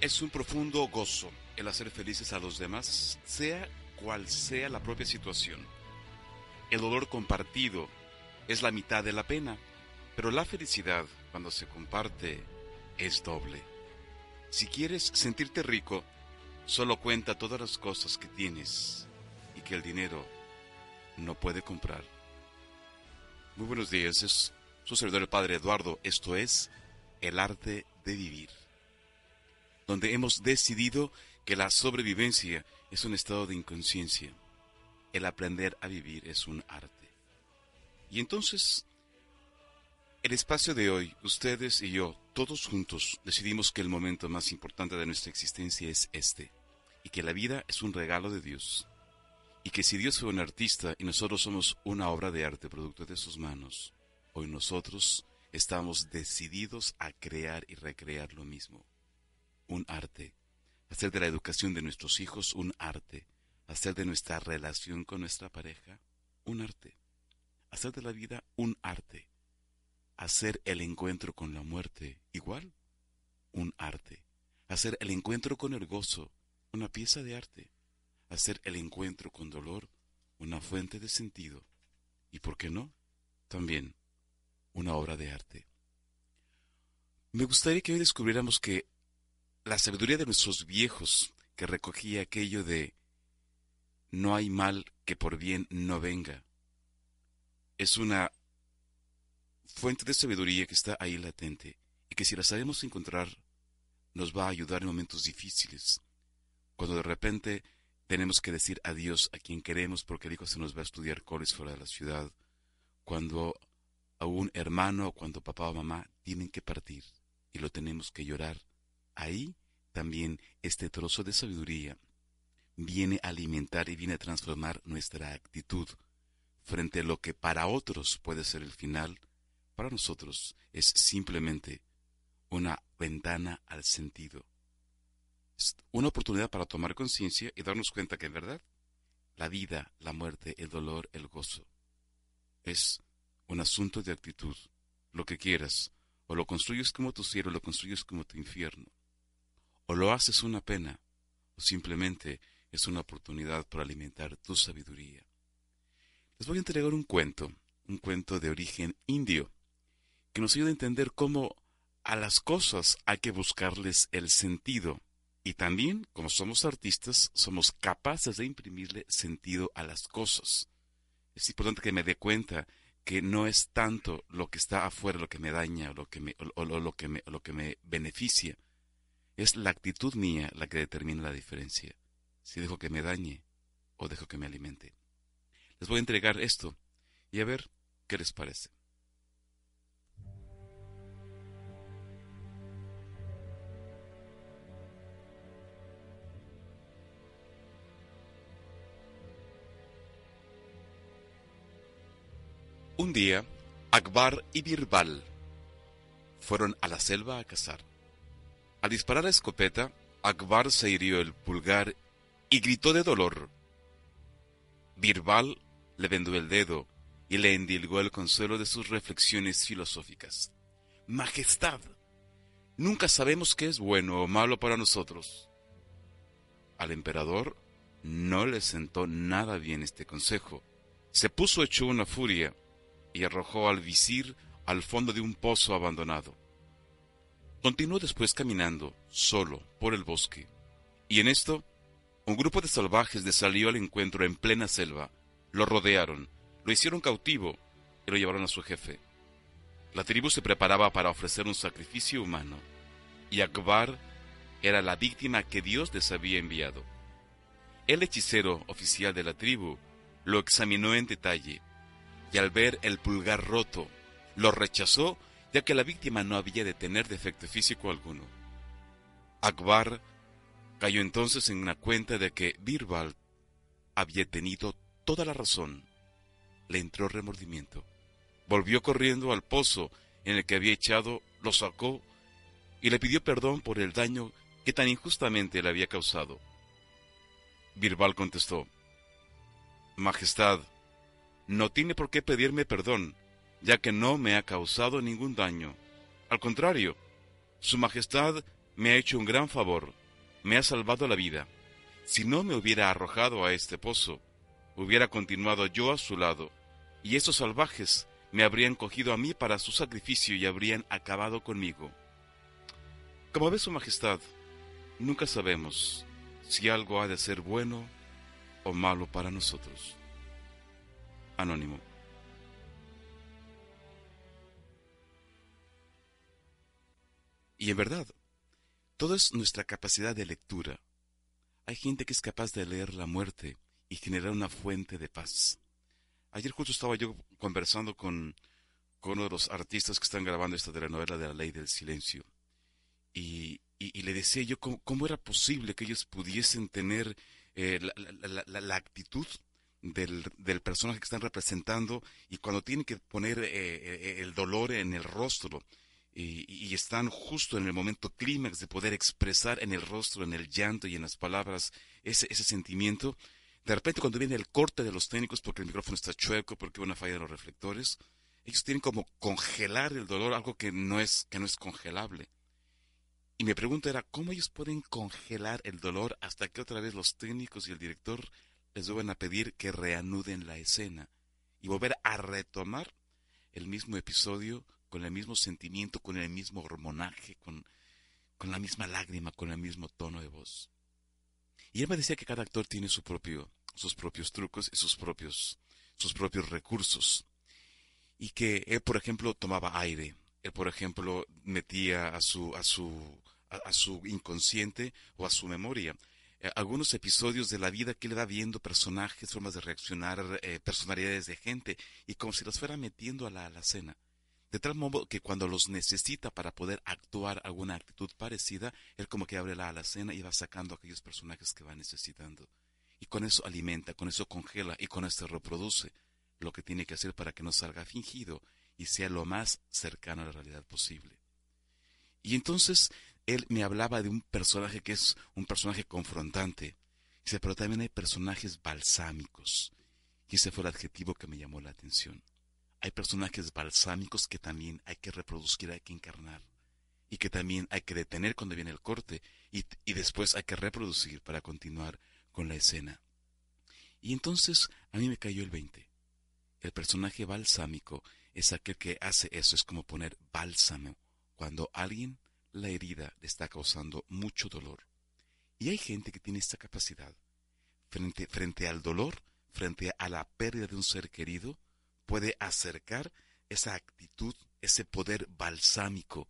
Es un profundo gozo el hacer felices a los demás, sea cual sea la propia situación. El dolor compartido es la mitad de la pena, pero la felicidad, cuando se comparte, es doble. Si quieres sentirte rico, solo cuenta todas las cosas que tienes y que el dinero no puede comprar. Muy buenos días, es su servidor el Padre Eduardo. Esto es El Arte de Vivir, donde hemos decidido que la sobrevivencia es un estado de inconsciencia. El aprender a vivir es un arte. Y entonces, el espacio de hoy, ustedes y yo, todos juntos, decidimos que el momento más importante de nuestra existencia es este, y que la vida es un regalo de Dios, y que si Dios fue un artista y nosotros somos una obra de arte producto de sus manos, hoy nosotros estamos decididos a crear y recrear lo mismo, un arte hacer de la educación de nuestros hijos un arte, hacer de nuestra relación con nuestra pareja un arte, hacer de la vida un arte, hacer el encuentro con la muerte igual un arte, hacer el encuentro con el gozo una pieza de arte, hacer el encuentro con dolor una fuente de sentido y, ¿por qué no?, también una obra de arte. Me gustaría que hoy descubriéramos que la sabiduría de nuestros viejos que recogía aquello de no hay mal que por bien no venga. Es una fuente de sabiduría que está ahí latente y que si la sabemos encontrar nos va a ayudar en momentos difíciles, cuando de repente tenemos que decir adiós a quien queremos porque dijo se nos va a estudiar coles fuera de la ciudad, cuando a un hermano o cuando papá o mamá tienen que partir y lo tenemos que llorar ahí también este trozo de sabiduría viene a alimentar y viene a transformar nuestra actitud frente a lo que para otros puede ser el final, para nosotros es simplemente una ventana al sentido. Es una oportunidad para tomar conciencia y darnos cuenta que en verdad la vida, la muerte, el dolor, el gozo es un asunto de actitud. Lo que quieras, o lo construyes como tu cielo, o lo construyes como tu infierno o lo haces una pena, o simplemente es una oportunidad para alimentar tu sabiduría. Les voy a entregar un cuento, un cuento de origen indio, que nos ayuda a entender cómo a las cosas hay que buscarles el sentido, y también, como somos artistas, somos capaces de imprimirle sentido a las cosas. Es importante que me dé cuenta que no es tanto lo que está afuera lo que me daña o lo que me, lo que me, lo que me beneficia, es la actitud mía la que determina la diferencia, si dejo que me dañe o dejo que me alimente. Les voy a entregar esto y a ver qué les parece. Un día, Akbar y Birbal fueron a la selva a cazar. Al disparar la escopeta, Akbar se hirió el pulgar y gritó de dolor. Birbal le vendó el dedo y le endilgó el consuelo de sus reflexiones filosóficas. Majestad, nunca sabemos qué es bueno o malo para nosotros. Al emperador no le sentó nada bien este consejo. Se puso hecho una furia y arrojó al visir al fondo de un pozo abandonado. Continuó después caminando, solo, por el bosque. Y en esto, un grupo de salvajes le salió al encuentro en plena selva. Lo rodearon, lo hicieron cautivo y lo llevaron a su jefe. La tribu se preparaba para ofrecer un sacrificio humano, y Akbar era la víctima que Dios les había enviado. El hechicero oficial de la tribu lo examinó en detalle, y al ver el pulgar roto, lo rechazó ya que la víctima no había de tener defecto físico alguno. Akbar cayó entonces en una cuenta de que Birbal había tenido toda la razón. Le entró remordimiento. Volvió corriendo al pozo en el que había echado, lo sacó y le pidió perdón por el daño que tan injustamente le había causado. Birbal contestó, Majestad, no tiene por qué pedirme perdón, ya que no me ha causado ningún daño. Al contrario, Su Majestad me ha hecho un gran favor, me ha salvado la vida. Si no me hubiera arrojado a este pozo, hubiera continuado yo a su lado, y esos salvajes me habrían cogido a mí para su sacrificio y habrían acabado conmigo. Como ve su Majestad, nunca sabemos si algo ha de ser bueno o malo para nosotros. Anónimo. Y en verdad, todo es nuestra capacidad de lectura. Hay gente que es capaz de leer la muerte y generar una fuente de paz. Ayer justo estaba yo conversando con, uno de los artistas que están grabando esta telenovela de la ley del silencio. Y, le decía yo cómo, era posible que ellos pudiesen tener eh, la, actitud del, personaje que están representando y cuando tienen que poner eh, eh, el dolor en el rostro y, están justo en el momento clímax de poder expresar en el rostro, en el llanto y en las palabras ese, ese sentimiento, de repente cuando viene el corte de los técnicos porque el micrófono está chueco, porque hubo una falla de los reflectores, ellos tienen como congelar el dolor, algo que no es, que no es congelable. Y mi pregunta era, ¿cómo ellos pueden congelar el dolor hasta que otra vez los técnicos y el director les vuelvan a pedir que reanuden la escena y volver a retomar el mismo episodio con el mismo sentimiento, con el mismo hormonaje, con, con la misma lágrima, con el mismo tono de voz? Y él me decía que cada actor tiene sus propios trucos y sus propios, sus propios recursos. Y que él, por ejemplo, tomaba aire. Él, por ejemplo, metía a su, a su, a, su inconsciente o a su memoria eh, algunos episodios de la vida que él va viendo, personajes, formas de reaccionar, eh, personalidades de gente, y como si los fuera metiendo a la, a la escena de tal modo que cuando los necesita para poder actuar alguna actitud parecida, él como que abre la alacena y va sacando aquellos personajes que va necesitando. Y con eso alimenta, con eso congela y con esto reproduce lo que tiene que hacer para que no salga fingido y sea lo más cercano a la realidad posible. Y entonces él me hablaba de un personaje que es un personaje confrontante. Dice, pero también hay personajes balsámicos. Y ese fue el adjetivo que me llamó la atención hay personajes balsámicos que también hay que reproducir, hay que encarnar, y que también hay que detener cuando viene el corte, y, después hay que reproducir para continuar con la escena. Y entonces a mí me cayó el 20. El personaje balsámico es aquel que hace eso, es como poner bálsamo cuando alguien la herida le está causando mucho dolor. Y hay gente que tiene esta capacidad. Frente, frente al dolor, frente a la pérdida de un ser querido, puede acercar esa actitud, ese poder balsámico,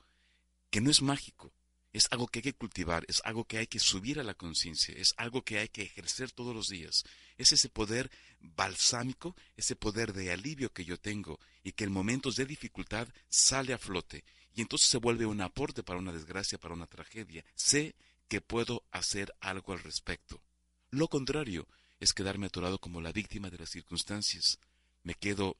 que no es mágico, es algo que hay que cultivar, es algo que hay que subir a la conciencia, es algo que hay que ejercer todos los días. Es ese poder balsámico, ese poder de alivio que yo tengo y que en momentos de dificultad sale a flote y entonces se vuelve un aporte para una desgracia, para una tragedia. Sé que puedo hacer algo al respecto. Lo contrario es quedarme atorado como la víctima de las circunstancias. Me quedo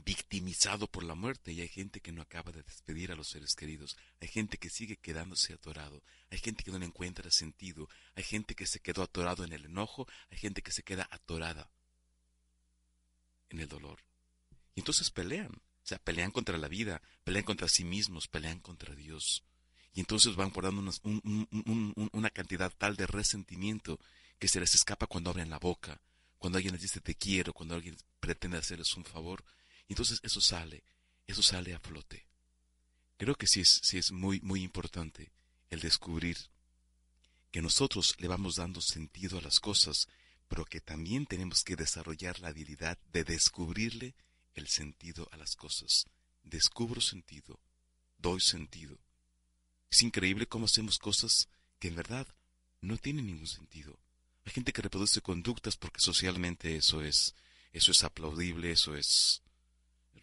victimizado por la muerte. Y hay gente que no acaba de despedir a los seres queridos, hay gente que sigue quedándose atorado, hay gente que no encuentra sentido, hay gente que se quedó atorado en el enojo, hay gente que se queda atorada en el dolor. Y entonces pelean, o sea, pelean contra la vida, pelean contra sí mismos, pelean contra Dios. Y entonces van guardando una cantidad tal de resentimiento que se les escapa cuando abren la boca, cuando alguien les dice te quiero, cuando alguien pretende hacerles un favor, entonces eso sale, eso sale a flote. Creo que sí es, sí es muy, muy importante el descubrir que nosotros le vamos dando sentido a las cosas, pero que también tenemos que desarrollar la habilidad de descubrirle el sentido a las cosas. Descubro sentido, doy sentido. Es increíble cómo hacemos cosas que en verdad no tienen ningún sentido. Hay gente que reproduce conductas porque socialmente eso es, eso es aplaudible, eso es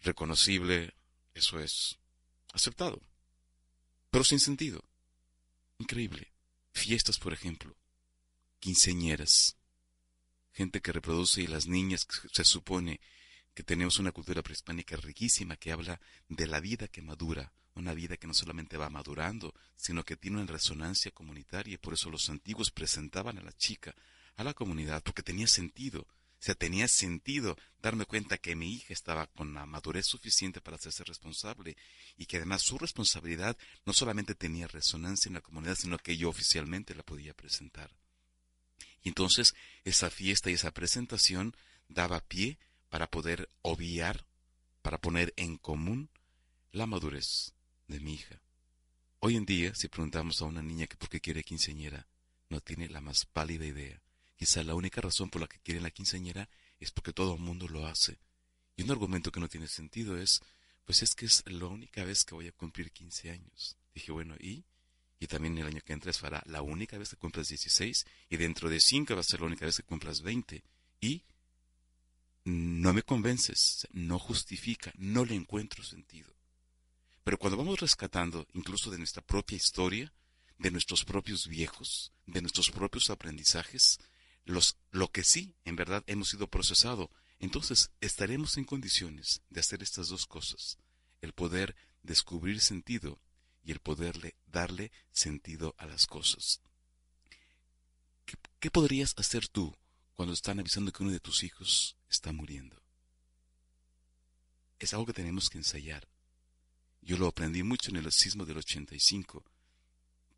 reconocible, eso es aceptado, pero sin sentido. Increíble. Fiestas, por ejemplo, quinceñeras, gente que reproduce y las niñas se supone que tenemos una cultura prehispánica riquísima que habla de la vida que madura, una vida que no solamente va madurando, sino que tiene una resonancia comunitaria y por eso los antiguos presentaban a la chica, a la comunidad, porque tenía sentido, sea, tenía sentido darme cuenta que mi hija estaba con la madurez suficiente para hacerse responsable y que además su responsabilidad no solamente tenía resonancia en la comunidad, sino que yo oficialmente la podía presentar. Y entonces esa fiesta y esa presentación daba pie para poder obviar, para poner en común la madurez de mi hija. Hoy en día, si preguntamos a una niña que por qué quiere quinceañera, no tiene la más pálida idea. Quizá la única razón por la que quiere la quinceañera es porque todo el mundo lo hace. Y un argumento que no tiene sentido es, pues es que es la única vez que voy a cumplir 15 años. Dije, bueno, ¿y? Y también el año que entra fará la única vez que cumplas 16 y dentro de 5 va a ser la única vez que cumplas 20. Y no me convences, no justifica, no le encuentro sentido. Pero cuando vamos rescatando incluso de nuestra propia historia, de nuestros propios viejos, de nuestros propios aprendizajes, lo que sí, en verdad, hemos sido procesado, entonces estaremos en condiciones de hacer estas dos cosas, el poder descubrir sentido y el poderle darle sentido a las cosas. ¿Qué, ¿Qué, podrías hacer tú cuando están avisando que uno de tus hijos está muriendo? Es algo que tenemos que ensayar. Yo lo aprendí mucho en el sismo del 85.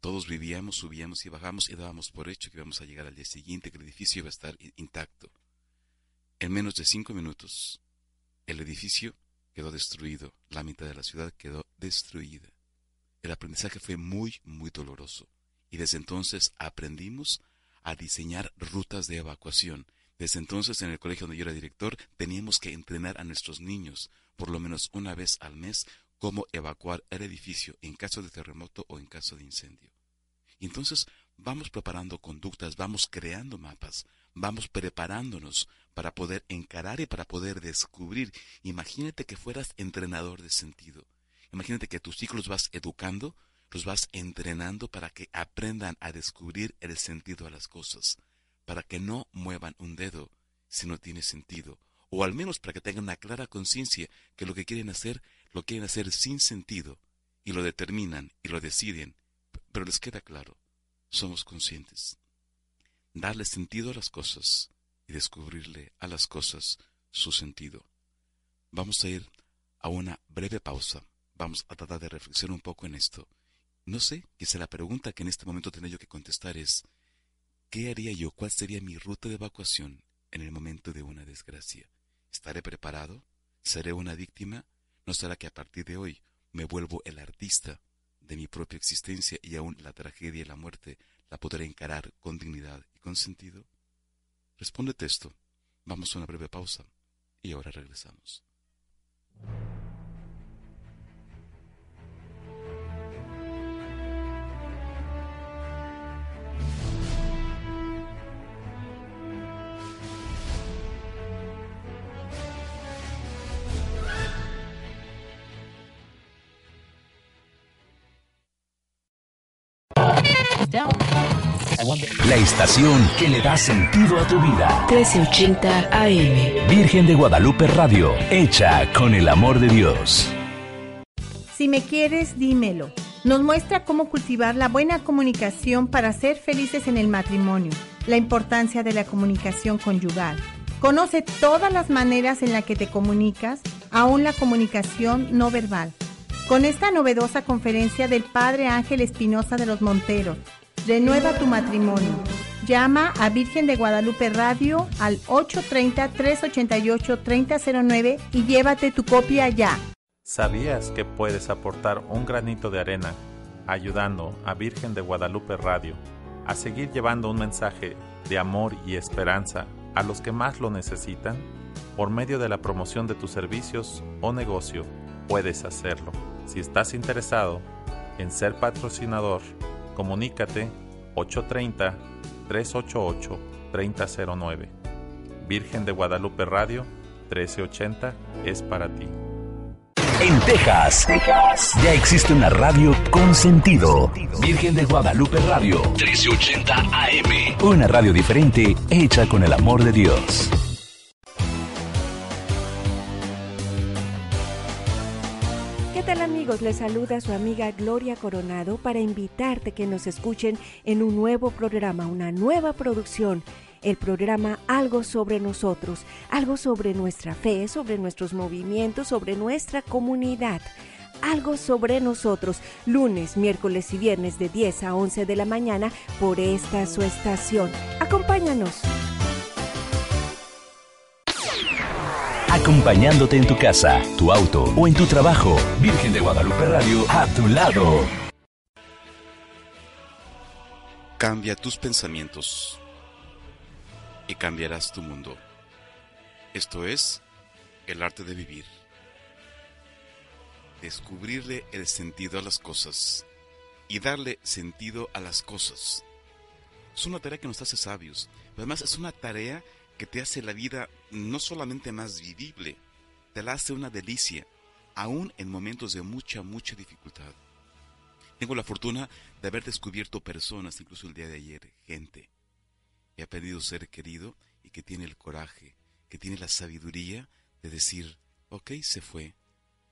Todos vivíamos, subíamos y bajamos y dábamos por hecho que íbamos a llegar al día siguiente, que el edificio iba a estar intacto. En menos de cinco minutos, el edificio quedó destruido, la mitad de la ciudad quedó destruida. El aprendizaje fue muy, muy doloroso. Y desde entonces aprendimos a diseñar rutas de evacuación. Desde entonces en el colegio donde yo era director teníamos que entrenar a nuestros niños por lo menos una vez al mes cómo evacuar el edificio en caso de terremoto o en caso de incendio. Y entonces vamos preparando conductas, vamos creando mapas, vamos preparándonos para poder encarar y para poder descubrir. Imagínate que fueras entrenador de sentido. Imagínate que tus hijos los vas educando, los vas entrenando para que aprendan a descubrir el sentido a las cosas, para que no muevan un dedo si no tiene sentido, o al menos para que tengan una clara conciencia que lo que quieren hacer lo quieren hacer sin sentido y lo determinan y lo deciden, pero les queda claro, somos conscientes. Darle sentido a las cosas y descubrirle a las cosas su sentido. Vamos a ir a una breve pausa. Vamos a tratar de reflexionar un poco en esto. No sé, quizá la pregunta que en este momento tendré yo que contestar es, ¿qué haría yo? ¿Cuál sería mi ruta de evacuación en el momento de una desgracia? ¿Estaré preparado? ¿Seré una víctima? ¿No será que a partir de hoy me vuelvo el artista de mi propia existencia y aún la tragedia y la muerte la podré encarar con dignidad y con sentido? Respóndete esto. Vamos a una breve pausa y ahora regresamos. La estación que le da sentido a tu vida. 1380 AM. Virgen de Guadalupe Radio, hecha con el amor de Dios. Si me quieres, dímelo. Nos muestra cómo cultivar la buena comunicación para ser felices en el matrimonio, la importancia de la comunicación conyugal. Conoce todas las maneras en las que te comunicas, aún la comunicación no verbal. Con esta novedosa conferencia del Padre Ángel Espinosa de los Monteros, Renueva tu matrimonio. Llama a Virgen de Guadalupe Radio al 830-388-3009 y llévate tu copia ya. ¿Sabías que puedes aportar un granito de arena ayudando a Virgen de Guadalupe Radio a seguir llevando un mensaje de amor y esperanza a los que más lo necesitan? Por medio de la promoción de tus servicios o negocio, puedes hacerlo. Si estás interesado en ser patrocinador, Comunícate 830-388-3009. Virgen de Guadalupe Radio 1380 es para ti. En Texas, ya existe una radio con sentido. Virgen de Guadalupe Radio 1380 AM. Una radio diferente hecha con el amor de Dios. Amigos? Les saluda su amiga Gloria Coronado para invitarte que nos escuchen en un nuevo programa, una nueva producción el programa Algo sobre nosotros, algo sobre nuestra fe, sobre nuestros movimientos, sobre nuestra comunidad. Algo sobre nosotros, lunes, miércoles y viernes de 10 a 11 de la mañana por esta su estación. Acompáñanos. Acompañándote en tu casa, tu auto o en tu trabajo. Virgen de Guadalupe Radio a tu lado. Cambia tus pensamientos y cambiarás tu mundo. Esto es el arte de vivir. Descubrirle el sentido a las cosas y darle sentido a las cosas. Es una tarea que nos hace sabios. Además, es una tarea que te hace la vida no solamente más vivible, te la hace una delicia, aún en momentos de mucha, mucha dificultad. Tengo la fortuna de haber descubierto personas, incluso el día de ayer, gente que ha pedido ser querido y que tiene el coraje, que tiene la sabiduría de decir, ok, se fue.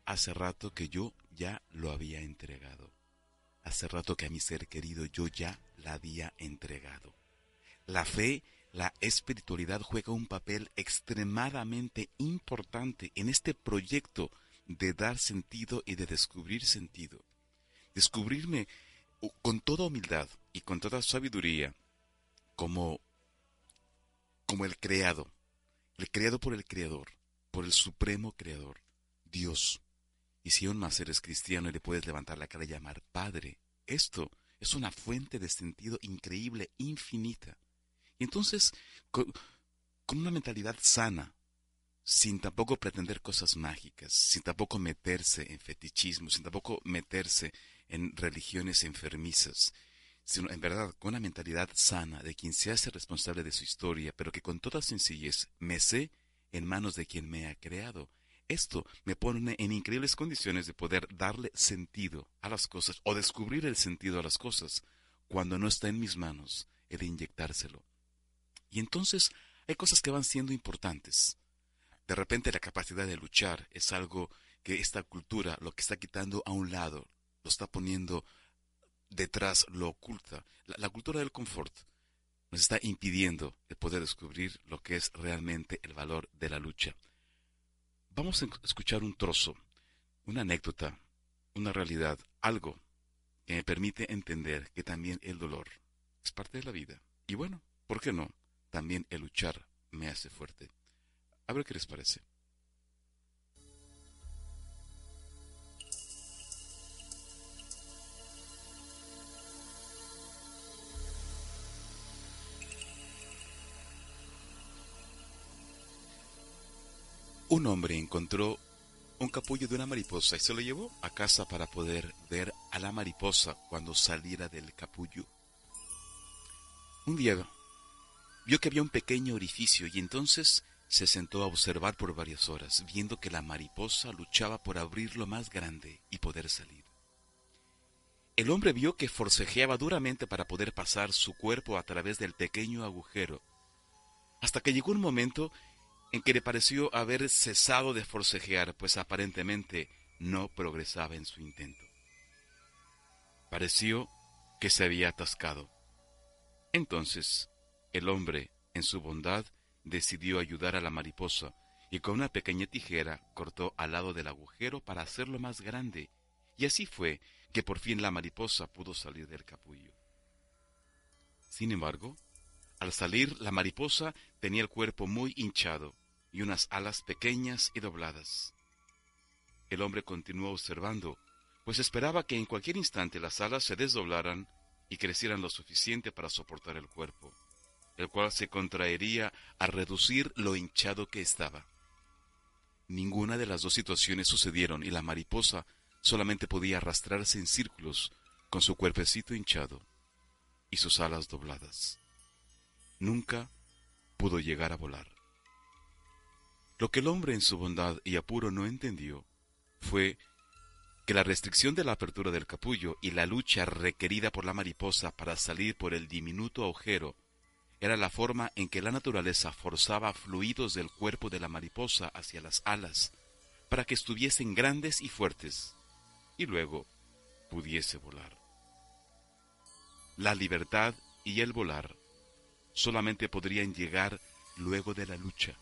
Hace rato que yo ya lo había entregado. Hace rato que a mi ser querido yo ya la había entregado. La fe, la espiritualidad juega un papel extremadamente importante en este proyecto de dar sentido y de descubrir sentido descubrirme con toda humildad y con toda sabiduría como, como el creado, el creado por el Creador, por el Supremo Creador, Dios. Y si aún más eres cristiano y le puedes levantar la cara y llamar Padre, esto es una fuente de sentido increíble, infinita. Entonces, con, una mentalidad sana, sin tampoco pretender cosas mágicas, sin tampoco meterse en fetichismo, sin tampoco meterse en religiones enfermizas, sino en verdad con una mentalidad sana de quien se hace responsable de su historia, pero que con toda sencillez me sé en manos de quien me ha creado. Esto me pone en increíbles condiciones de poder darle sentido a las cosas o descubrir el sentido a las cosas cuando no está en mis manos el inyectárselo. Y entonces hay cosas que van siendo importantes. De repente la capacidad de luchar es algo que esta cultura lo que está quitando a un lado, lo está poniendo detrás, lo oculta. La, cultura del confort nos está impidiendo el poder descubrir lo que es realmente el valor de la lucha. Vamos a escuchar un trozo, una anécdota, una realidad, algo que me permite entender que también el dolor es parte de la vida. Y bueno, ¿por qué no? También el luchar me hace fuerte. A ver qué les parece. Un hombre encontró un capullo de una mariposa y se lo llevó a casa para poder ver a la mariposa cuando saliera del capullo. Un día vio que había un pequeño orificio y entonces se sentó a observar por varias horas, viendo que la mariposa luchaba por abrirlo más grande y poder salir. El hombre vio que forcejeaba duramente para poder pasar su cuerpo a través del pequeño agujero, hasta que llegó un momento en que le pareció haber cesado de forcejear, pues aparentemente no progresaba en su intento. Pareció que se había atascado. Entonces, el hombre, en su bondad, decidió ayudar a la mariposa y con una pequeña tijera cortó al lado del agujero para hacerlo más grande, y así fue que por fin la mariposa pudo salir del capullo. Sin embargo, al salir la mariposa tenía el cuerpo muy hinchado y unas alas pequeñas y dobladas. El hombre continuó observando, pues esperaba que en cualquier instante las alas se desdoblaran y crecieran lo suficiente para soportar el cuerpo, el cual se contraería a reducir lo hinchado que estaba. Ninguna de las dos situaciones sucedieron y la mariposa solamente podía arrastrarse en círculos con su cuerpecito hinchado y sus alas dobladas. Nunca pudo llegar a volar. Lo que el hombre en su bondad y apuro no entendió fue que la restricción de la apertura del capullo y la lucha requerida por la mariposa para salir por el diminuto agujero era la forma en que la naturaleza forzaba fluidos del cuerpo de la mariposa hacia las alas para que estuviesen grandes y fuertes y luego pudiese volar. La libertad y el volar solamente podrían llegar luego de la lucha.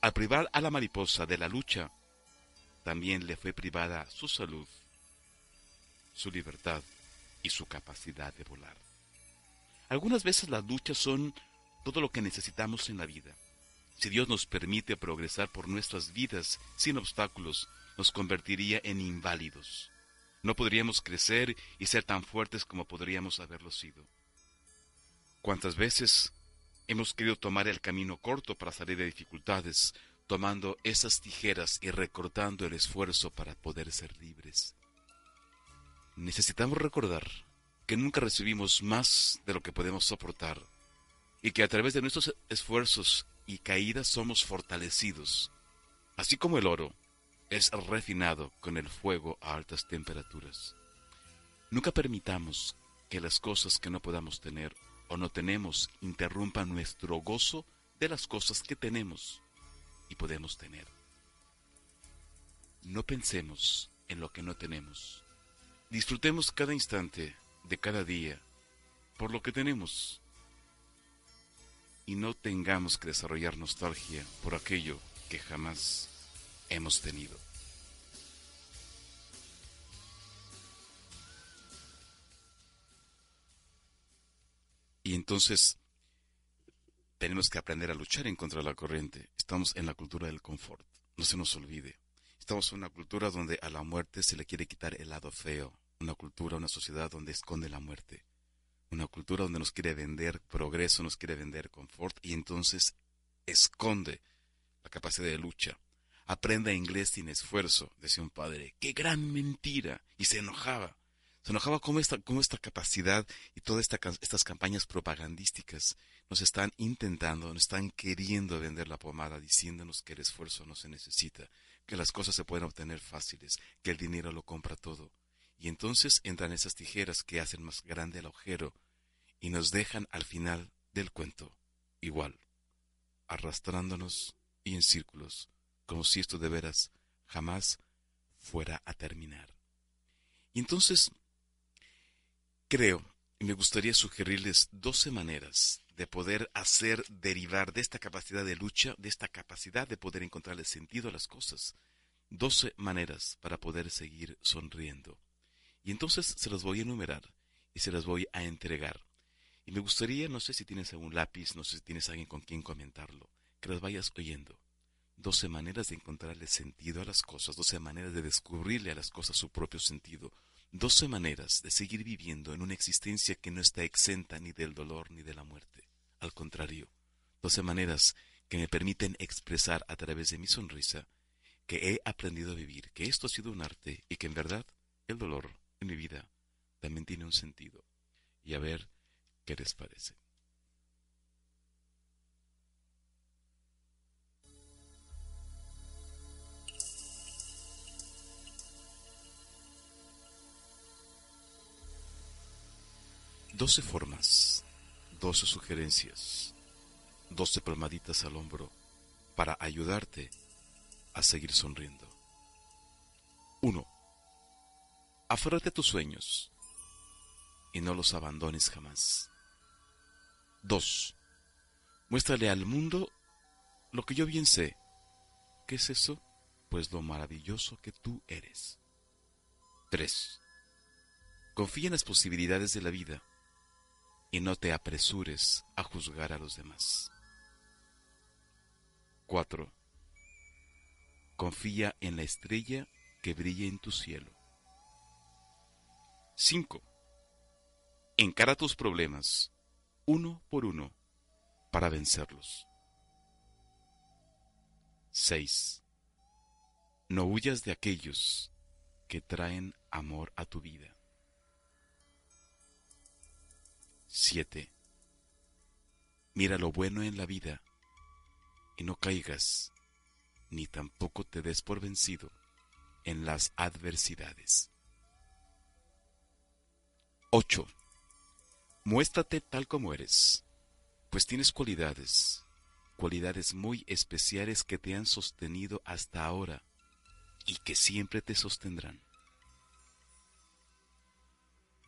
Al privar a la mariposa de la lucha, también le fue privada su salud, su libertad y su capacidad de volar. Algunas veces las luchas son todo lo que necesitamos en la vida. Si Dios nos permite progresar por nuestras vidas sin obstáculos, nos convertiría en inválidos. No podríamos crecer y ser tan fuertes como podríamos haberlo sido. ¿Cuántas veces hemos querido tomar el camino corto para salir de dificultades, tomando esas tijeras y recortando el esfuerzo para poder ser libres? Necesitamos recordar que nunca recibimos más de lo que podemos soportar y que a través de nuestros esfuerzos y caídas somos fortalecidos, así como el oro es refinado con el fuego a altas temperaturas. Nunca permitamos que las cosas que no podamos tener o no tenemos interrumpan nuestro gozo de las cosas que tenemos y podemos tener. No pensemos en lo que no tenemos. Disfrutemos cada instante de cada día por lo que tenemos y no tengamos que desarrollar nostalgia por aquello que jamás hemos tenido. Y entonces tenemos que aprender a luchar en contra de la corriente. Estamos en la cultura del confort. No se nos olvide. Estamos en una cultura donde a la muerte se le quiere quitar el lado feo. Una cultura, una sociedad donde esconde la muerte. Una cultura donde nos quiere vender progreso, nos quiere vender confort y entonces esconde la capacidad de lucha. Aprenda inglés sin esfuerzo, decía un padre. ¡Qué gran mentira! Y se enojaba. Se enojaba como esta, esta capacidad y todas estas campañas propagandísticas nos están intentando, nos están queriendo vender la pomada, diciéndonos que el esfuerzo no se necesita, que las cosas se pueden obtener fáciles, que el dinero lo compra todo. Y entonces entran esas tijeras que hacen más grande el agujero y nos dejan al final del cuento igual, arrastrándonos y en círculos, como si esto de veras jamás fuera a terminar. Y entonces creo y me gustaría sugerirles doce maneras de poder hacer derivar de esta capacidad de lucha, de esta capacidad de poder encontrarle sentido a las cosas, doce maneras para poder seguir sonriendo. Y entonces se las voy a enumerar y se las voy a entregar. Y me gustaría, no sé si tienes algún lápiz, no sé si tienes alguien con quien comentarlo, que las vayas oyendo. Doce maneras de encontrarle sentido a las cosas, doce maneras de descubrirle a las cosas su propio sentido, doce maneras de seguir viviendo en una existencia que no está exenta ni del dolor ni de la muerte. Al contrario, doce maneras que me permiten expresar a través de mi sonrisa que he aprendido a vivir, que esto ha sido un arte y que en verdad el dolor mi vida también tiene un sentido. Y a ver ¿Qué les parece? Doce formas, doce sugerencias, doce palmaditas al hombro para ayudarte a seguir sonriendo. 1. Aférrate a tus sueños y no los abandones jamás. 2. Muéstrale al mundo lo que yo bien sé. ¿Qué es eso? Pues lo maravilloso que tú eres. 3. Confía en las posibilidades de la vida y no te apresures a juzgar a los demás. 4. Confía en la estrella que brilla en tu cielo. 5. Encara tus problemas uno por uno para vencerlos. 6. No huyas de aquellos que traen amor a tu vida. 7. Mira lo bueno en la vida y no caigas, ni tampoco te des por vencido en las adversidades. 8. Muéstrate tal como eres, pues tienes cualidades, cualidades muy especiales que te han sostenido hasta ahora y que siempre te sostendrán.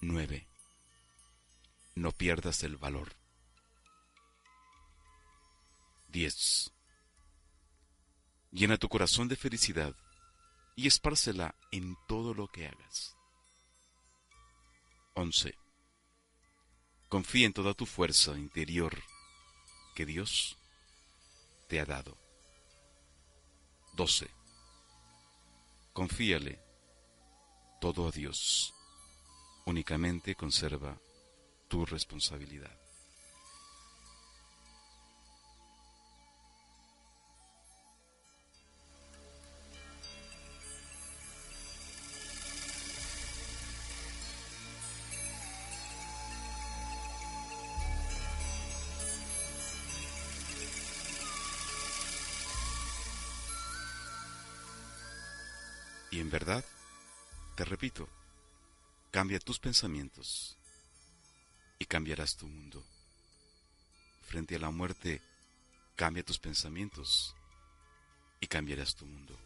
9. No pierdas el valor. 10. Llena tu corazón de felicidad y espárcela en todo lo que hagas. 11. Confía en toda tu fuerza interior que Dios te ha dado. 12. Confíale todo a Dios. Únicamente conserva tu responsabilidad. Repito, cambia tus pensamientos y cambiarás tu mundo. Frente a la muerte, cambia tus pensamientos y cambiarás tu mundo.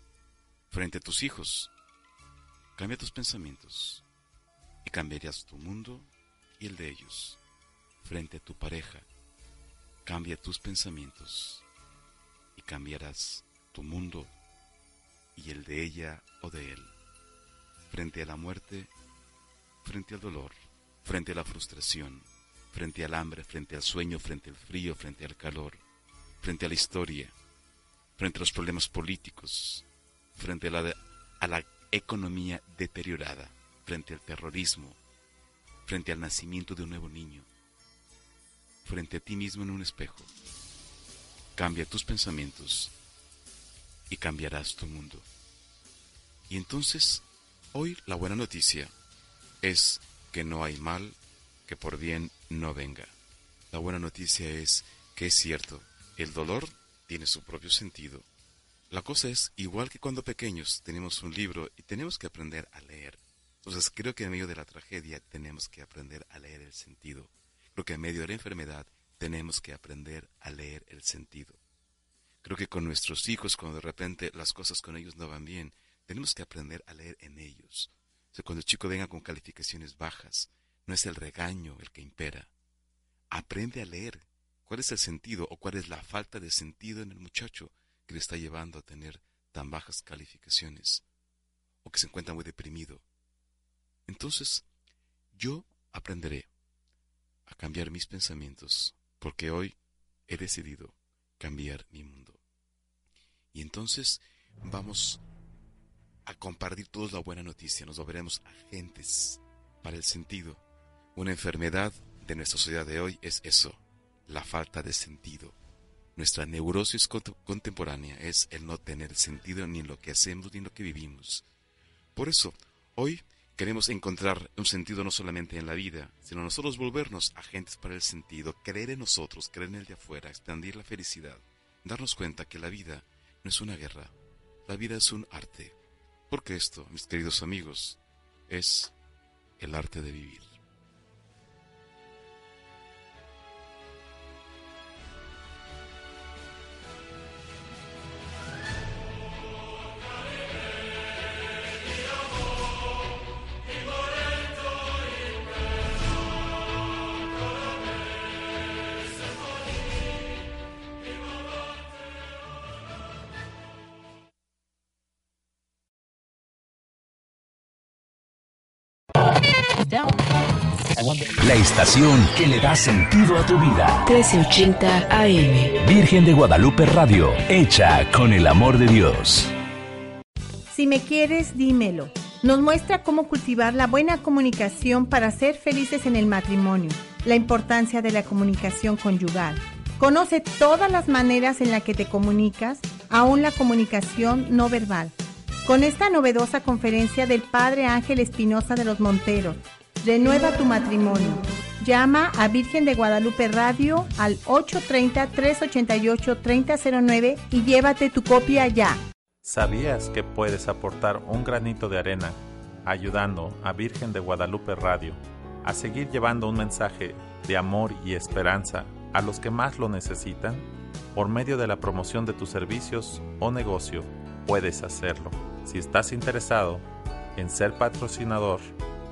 Frente a tus hijos, cambia tus pensamientos y cambiarás tu mundo y el de ellos. Frente a tu pareja, cambia tus pensamientos y cambiarás tu mundo y el de ella o de él. Frente a la muerte, frente al dolor, frente a la frustración, frente al hambre, frente al sueño, frente al frío, frente al calor, frente a la historia, frente a los problemas políticos, frente a la, a la economía deteriorada, frente al terrorismo, frente al nacimiento de un nuevo niño, frente a ti mismo en un espejo. Cambia tus pensamientos y cambiarás tu mundo. Y entonces, hoy la buena noticia es que no hay mal que por bien no venga. La buena noticia es que es cierto, el dolor tiene su propio sentido. La cosa es, igual que cuando pequeños tenemos un libro y tenemos que aprender a leer. Entonces creo que en medio de la tragedia tenemos que aprender a leer el sentido. Creo que en medio de la enfermedad tenemos que aprender a leer el sentido. Creo que con nuestros hijos, cuando de repente las cosas con ellos no van bien, tenemos que aprender a leer en ellos. Cuando el chico venga con calificaciones bajas, no es el regaño el que impera. Aprende a leer cuál es el sentido o cuál es la falta de sentido en el muchacho que le está llevando a tener tan bajas calificaciones o que se encuentra muy deprimido. Entonces, yo aprenderé a cambiar mis pensamientos porque hoy he decidido cambiar mi mundo. Y entonces vamos a compartir todos la buena noticia, nos volveremos agentes para el sentido. Una enfermedad de nuestra sociedad de hoy es eso, la falta de sentido. Nuestra neurosis contemporánea es el no tener sentido ni en lo que hacemos ni en lo que vivimos. Por eso, hoy queremos encontrar un sentido no solamente en la vida, sino nosotros volvernos agentes para el sentido, creer en nosotros, creer en el de afuera, expandir la felicidad, darnos cuenta que la vida no es una guerra, la vida es un arte, porque esto, mis queridos amigos, es el arte de vivir. La estación que le da sentido a tu vida. 1380 AM. Virgen de Guadalupe Radio, hecha con el amor de Dios. Si me quieres, dímelo. Nos muestra cómo cultivar la buena comunicación para ser felices en el matrimonio, la importancia de la comunicación conyugal. Conoce todas las maneras en las que te comunicas, aún la comunicación no verbal. Con esta novedosa conferencia del Padre Ángel Espinosa de los Monteros, Renueva tu matrimonio. Llama a Virgen de Guadalupe Radio al 830-388-3009 y llévate tu copia ya. ¿Sabías que puedes aportar un granito de arena ayudando a Virgen de Guadalupe Radio a seguir llevando un mensaje de amor y esperanza a los que más lo necesitan? Por medio de la promoción de tus servicios o negocio, puedes hacerlo. Si estás interesado en ser patrocinador,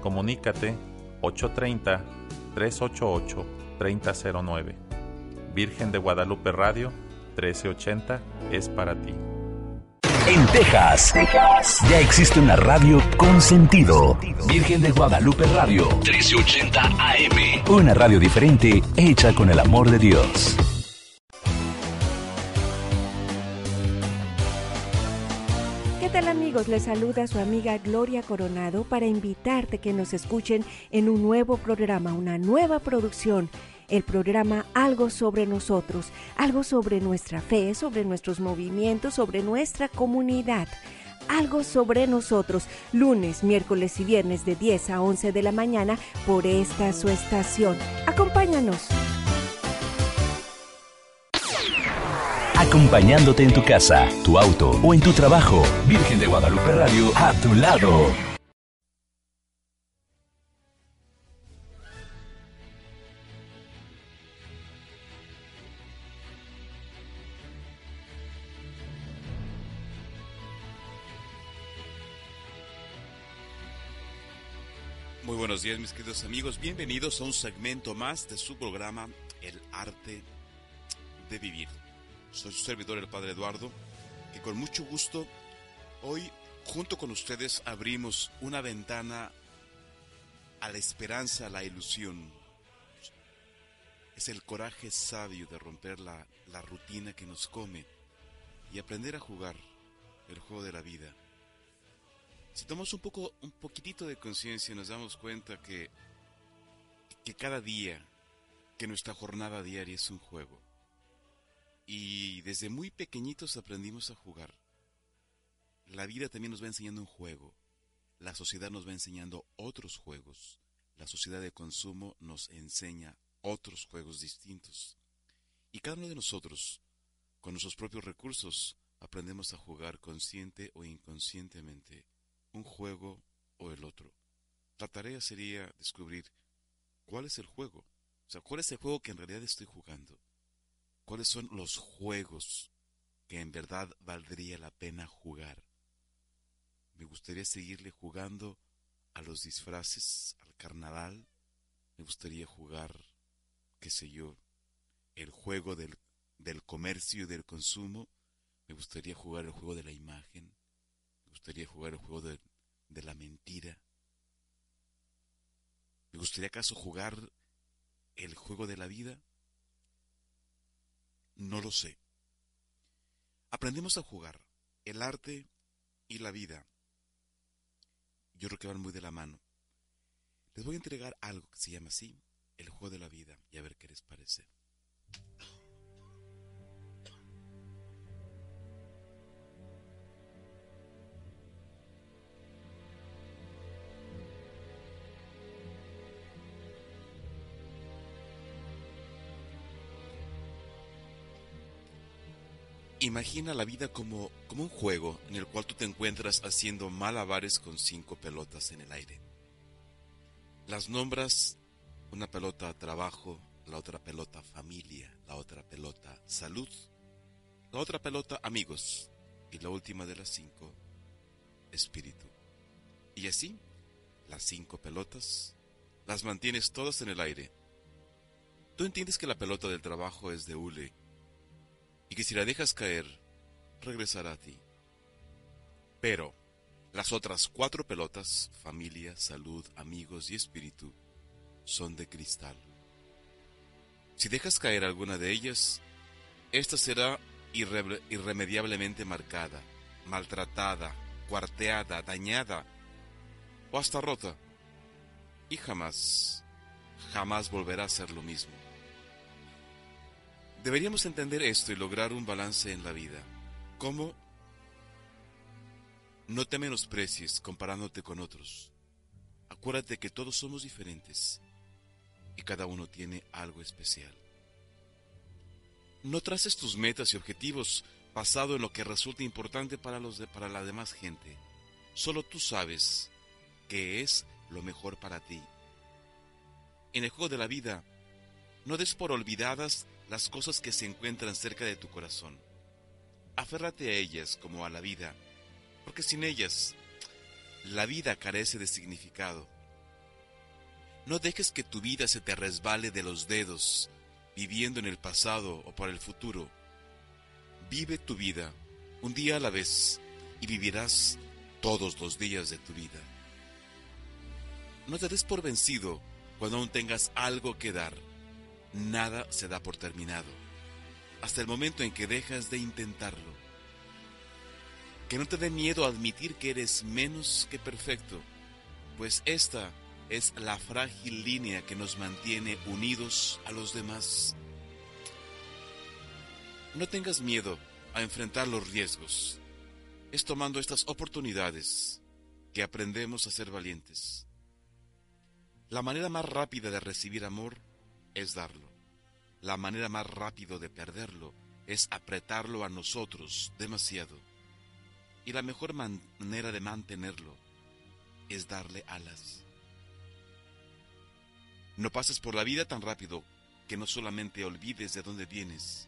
Comunícate 830-388-3009. Virgen de Guadalupe Radio, 1380 es para ti. En Texas, Texas, ya existe una radio con sentido. Virgen de Guadalupe Radio, 1380 AM. Una radio diferente hecha con el amor de Dios. Amigos? Les saluda su amiga Gloria Coronado para invitarte que nos escuchen en un nuevo programa, una nueva producción el programa Algo sobre nosotros, algo sobre nuestra fe, sobre nuestros movimientos, sobre nuestra comunidad. Algo sobre nosotros, lunes, miércoles y viernes de 10 a 11 de la mañana por esta su estación. Acompáñanos. Acompañándote en tu casa, tu auto o en tu trabajo, Virgen de Guadalupe Radio a tu lado. Muy buenos días mis queridos amigos, bienvenidos a un segmento más de su programa El arte de vivir. Soy su servidor el Padre Eduardo y con mucho gusto hoy junto con ustedes abrimos una ventana a la esperanza, a la ilusión. Es el coraje sabio de romper la, la rutina que nos come y aprender a jugar el juego de la vida si tomamos un poco, un poquitito de conciencia, nos damos cuenta que, que cada día, que nuestra jornada diaria es un juego. Y desde muy pequeñitos aprendimos a jugar. La vida también nos va enseñando un juego. La sociedad nos va enseñando otros juegos. La sociedad de consumo nos enseña otros juegos distintos. Y cada uno de nosotros, con nuestros propios recursos, aprendemos a jugar consciente o inconscientemente un juego o el otro. La tarea sería descubrir cuál es el juego, o sea, cuál es el juego que en realidad estoy jugando, cuáles son los juegos que en verdad valdría la pena jugar. Me gustaría seguirle jugando a los disfraces, al carnaval, me gustaría jugar, qué sé yo, el juego del, del comercio y del consumo, me gustaría jugar el juego de la imagen, gustaría jugar el juego de, de la mentira? ¿Me gustaría acaso jugar el juego de la vida? No lo sé. Aprendemos a jugar el arte y la vida. Yo creo que van muy de la mano. Les voy a entregar algo que se llama así, el juego de la vida, y a ver qué les parece. Imagina la vida como, como un juego en el cual tú te encuentras haciendo malabares con cinco pelotas en el aire. Las nombras una pelota trabajo, la otra pelota familia, la otra pelota salud, la otra pelota amigos y la última de las cinco espíritu. Y así, las cinco pelotas las mantienes todas en el aire. Tú entiendes que la pelota del trabajo es de hule y que si la dejas caer, regresará a ti. Pero las otras cuatro pelotas, familia, salud, amigos y espíritu, son de cristal. Si dejas caer alguna de ellas, esta será irremediablemente marcada, maltratada, cuarteada, dañada o hasta rota, y jamás, jamás volverá a ser lo mismo. Deberíamos entender esto y lograr un balance en la vida. ¿Cómo? No te menosprecies comparándote con otros. Acuérdate que todos somos diferentes y cada uno tiene algo especial. No traces tus metas y objetivos basado en lo que resulta importante para, los para la demás gente. Solo tú sabes qué es lo mejor para ti. En el juego de la vida, no des por olvidadas las cosas que se encuentran cerca de tu corazón. Aférrate a ellas como a la vida, porque sin ellas la vida carece de significado. No dejes que tu vida se te resbale de los dedos, viviendo en el pasado o para el futuro. Vive tu vida un día a la vez y vivirás todos los días de tu vida. No te des por vencido cuando aún tengas algo que dar. Nada se da por terminado, hasta el momento en que dejas de intentarlo. Que no te dé miedo admitir que eres menos que perfecto, pues esta es la frágil línea que nos mantiene unidos a los demás. No tengas miedo a enfrentar los riesgos. Es tomando estas oportunidades que aprendemos a ser valientes. La manera más rápida de recibir amor es darlo. La manera más rápida de perderlo es apretarlo a nosotros demasiado. Y la mejor manera de mantenerlo es darle alas. No pases por la vida tan rápido que no solamente olvides de dónde vienes,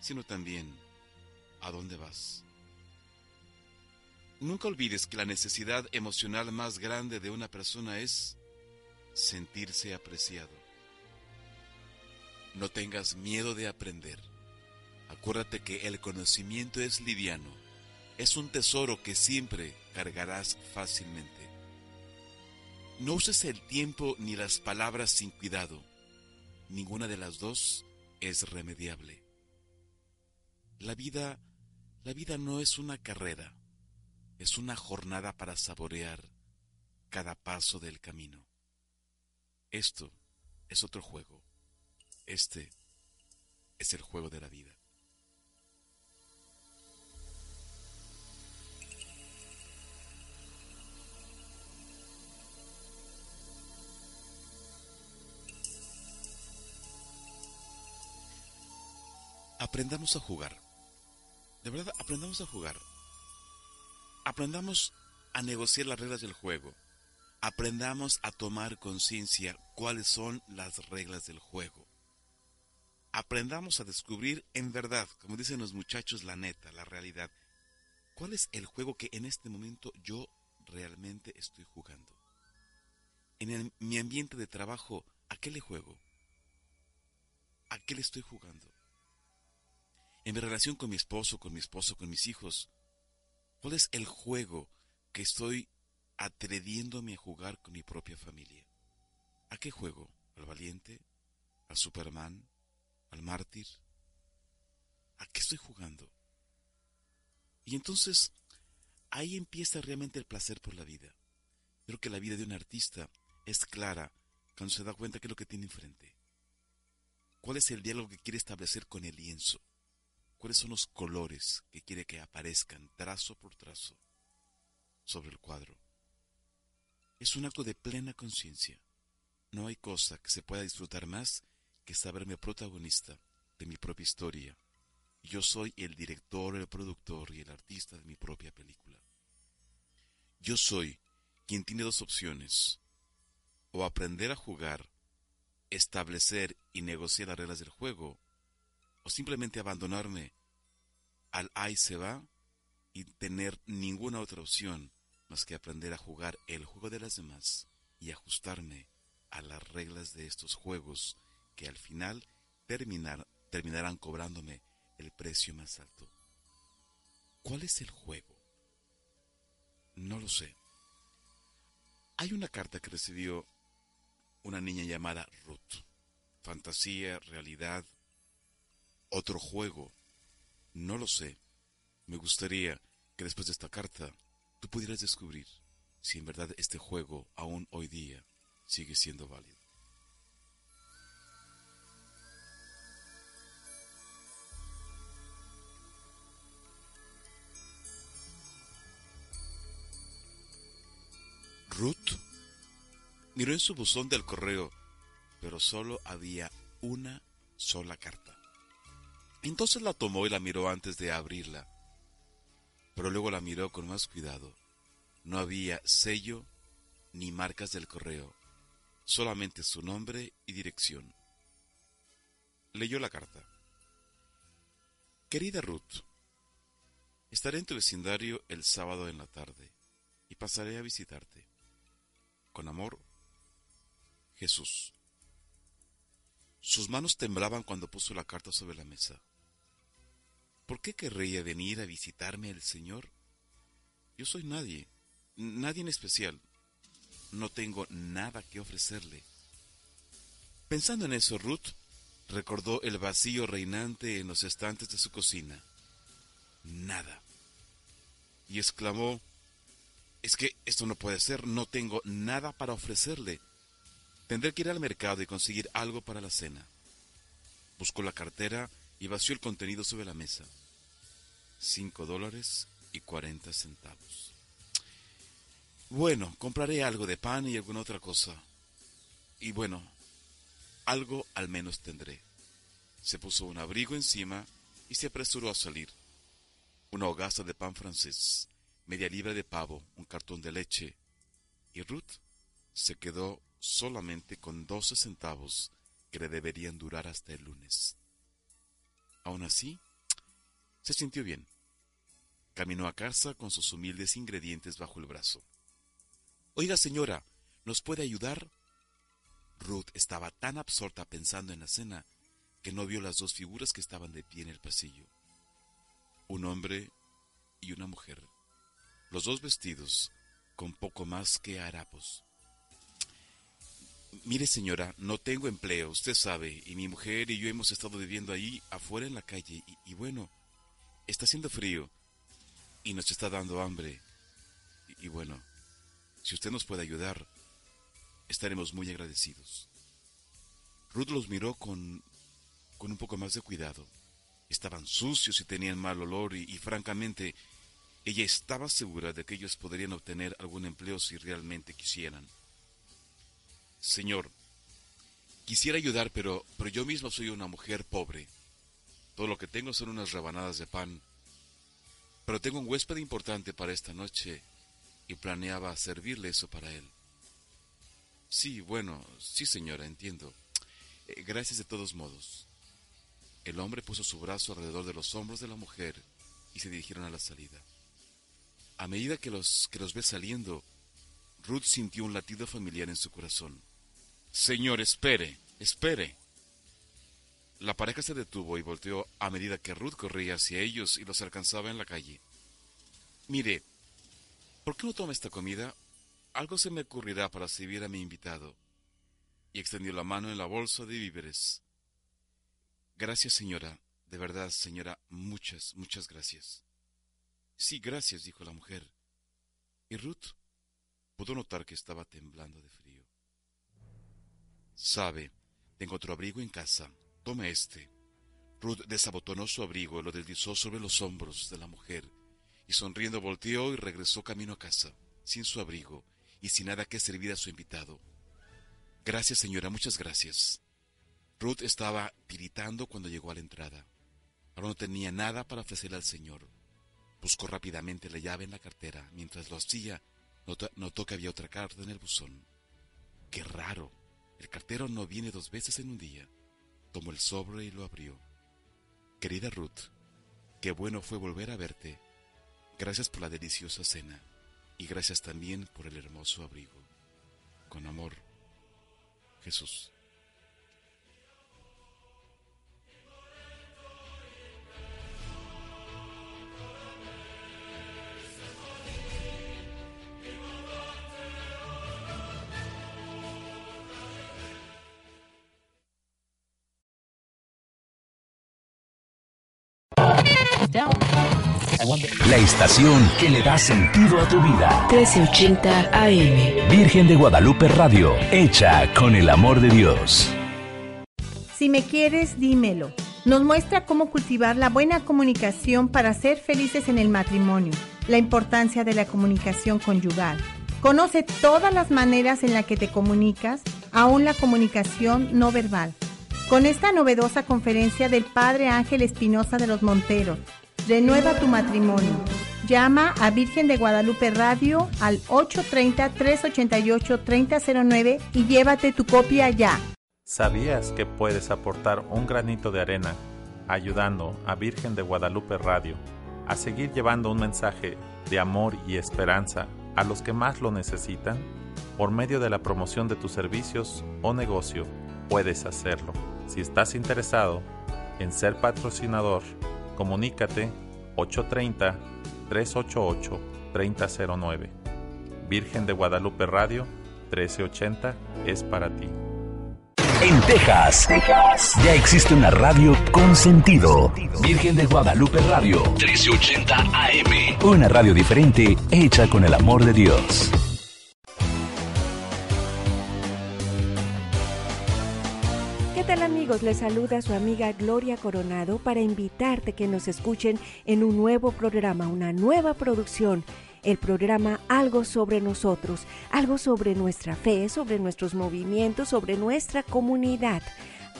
sino también a dónde vas. Nunca olvides que la necesidad emocional más grande de una persona es sentirse apreciado. No tengas miedo de aprender. Acuérdate que el conocimiento es liviano, es un tesoro que siempre cargarás fácilmente. No uses el tiempo ni las palabras sin cuidado. Ninguna de las dos es remediable. La vida, la vida no es una carrera, es una jornada para saborear cada paso del camino. Esto es otro juego. Este es el juego de la vida. Aprendamos a jugar. De verdad, aprendamos a jugar. Aprendamos a negociar las reglas del juego. Aprendamos a tomar conciencia cuáles son las reglas del juego. Aprendamos a descubrir en verdad, como dicen los muchachos, la neta, la realidad. ¿Cuál es el juego que en este momento yo realmente estoy jugando? En mi ambiente de trabajo, ¿a qué le juego? ¿A qué le estoy jugando? en mi relación con mi esposo, con mi esposo, con mis hijos? ¿Cuál es el juego que estoy atreviéndome a jugar con mi propia familia? ¿A qué juego? ¿Al valiente? ¿Al Superman? ¿Al mártir? ¿A qué estoy jugando? Y entonces ahí empieza realmente el placer por la vida. Creo que la vida de un artista es clara cuando se da cuenta que es lo que tiene enfrente. ¿Cuál es el diálogo que quiere establecer con el lienzo? cuáles son los colores que quiere que aparezcan trazo por trazo sobre el cuadro. Es un acto de plena conciencia. No hay cosa que se pueda disfrutar más que saberme protagonista de mi propia historia. Yo soy el director, el productor y el artista de mi propia película. Yo soy quien tiene dos opciones. O aprender a jugar, establecer y negociar las reglas del juego, o simplemente abandonarme al ahí se va y tener ninguna otra opción más que aprender a jugar el juego de las demás y ajustarme a las reglas de estos juegos que al final terminar, terminarán cobrándome el precio más alto. ¿Cuál es el juego? No lo sé. Hay una carta que recibió una niña llamada Ruth. Fantasía, realidad, otro juego. No lo sé. Me gustaría que después de esta carta tú pudieras descubrir si en verdad este juego aún hoy día sigue siendo válido. Ruth miró en su buzón del correo, pero solo había una sola carta. Entonces la tomó y la miró antes de abrirla, pero luego la miró con más cuidado. No había sello ni marcas del correo, solamente su nombre y dirección. Leyó la carta. Querida Ruth, estaré en tu vecindario el sábado en la tarde y pasaré a visitarte. Con amor, Jesús. Sus manos temblaban cuando puso la carta sobre la mesa. ¿por qué querría venir a visitarme el Señor? Yo soy nadie, nadie en especial. No tengo nada que ofrecerle. Pensando en eso, Ruth recordó el vacío reinante en los estantes de su cocina. Nada. Y exclamó, es que esto no puede ser, no tengo nada para ofrecerle. Tendré que ir al mercado y conseguir algo para la cena. Buscó la cartera y vació el contenido sobre la mesa. Cinco dólares y cuarenta centavos. Bueno, compraré algo de pan y alguna otra cosa. Y bueno, algo al menos tendré. Se puso un abrigo encima y se apresuró a salir. Una hogaza de pan francés, media libra de pavo, un cartón de leche, y Ruth se quedó solamente con doce centavos que le deberían durar hasta el lunes. Aún así, se sintió bien. Caminó a casa con sus humildes ingredientes bajo el brazo. Oiga, señora, ¿nos puede ayudar? Ruth estaba tan absorta pensando en la cena que no vio las dos figuras que estaban de pie en el pasillo. Un hombre y una mujer los dos vestidos con poco más que harapos. Mire señora, no tengo empleo, usted sabe, y mi mujer y yo hemos estado viviendo ahí afuera en la calle, y, bueno, está haciendo frío, y nos está dando hambre, y, bueno, si usted nos puede ayudar, estaremos muy agradecidos. Ruth los miró con, con un poco más de cuidado. Estaban sucios y tenían mal olor y francamente ella estaba segura de que ellos podrían obtener algún empleo si realmente quisieran. Señor, quisiera ayudar, pero, pero yo misma soy una mujer pobre. Todo lo que tengo son unas rebanadas de pan. Pero tengo un huésped importante para esta noche y planeaba servirle eso para él. Sí, bueno, sí señora, entiendo. Eh, gracias de todos modos. El hombre puso su brazo alrededor de los hombros de la mujer y se dirigieron a la salida. A medida que los, que los ve saliendo, Ruth sintió un latido familiar en su corazón. Señor, espere, espere. La pareja se detuvo y volteó a medida que Ruth corría hacia ellos y los alcanzaba en la calle. Mire, ¿por qué no toma esta comida? Algo se me ocurrirá para servir a mi invitado. Y extendió la mano en la bolsa de víveres. Gracias, señora. De verdad, señora, muchas, muchas gracias. Sí, gracias, dijo la mujer. Y Ruth pudo notar que estaba temblando de frío. Sabe, tengo otro abrigo en casa. Tome este. Ruth desabotonó su abrigo lo deslizó sobre los hombros de la mujer, y sonriendo volteó y regresó camino a casa, sin su abrigo y sin nada que servir a su invitado. Gracias, señora, muchas gracias. Ruth estaba tiritando cuando llegó a la entrada. Ahora no tenía nada para ofrecerle al Señor. Buscó rápidamente la llave en la cartera. Mientras lo hacía, notó, que había otra carta en el buzón. ¡Qué raro! El cartero no viene dos veces en un día. Tomó el sobre y lo abrió. Querida Ruth, qué bueno fue volver a verte. Gracias por la deliciosa cena y gracias también por el hermoso abrigo. Con amor, Jesús. La estación que le da sentido a tu vida. 1380 AM. Virgen de Guadalupe Radio, hecha con el amor de Dios. Si me quieres, dímelo. Nos muestra cómo cultivar la buena comunicación para ser felices en el matrimonio, la importancia de la comunicación conyugal. Conoce todas las maneras en las que te comunicas, aún la comunicación no verbal. Con esta novedosa conferencia del Padre Ángel Espinosa de los Monteros, Renueva tu matrimonio. Llama a Virgen de Guadalupe Radio al 830-388-3009 y llévate tu copia ya. ¿Sabías que puedes aportar un granito de arena ayudando a Virgen de Guadalupe Radio a seguir llevando un mensaje de amor y esperanza a los que más lo necesitan? Por medio de la promoción de tus servicios o negocio, puedes hacerlo. Si estás interesado en ser patrocinador, Comunícate 830-388-3009. Virgen de Guadalupe Radio 1380 es para ti. En Texas, ya existe una radio con sentido. Virgen de Guadalupe Radio 1380 AM. Una radio diferente hecha con el amor de Dios. Les saluda su amiga Gloria Coronado para invitarte que nos escuchen en un nuevo programa, una nueva producción el programa Algo sobre nosotros, algo sobre nuestra fe, sobre nuestros movimientos, sobre nuestra comunidad.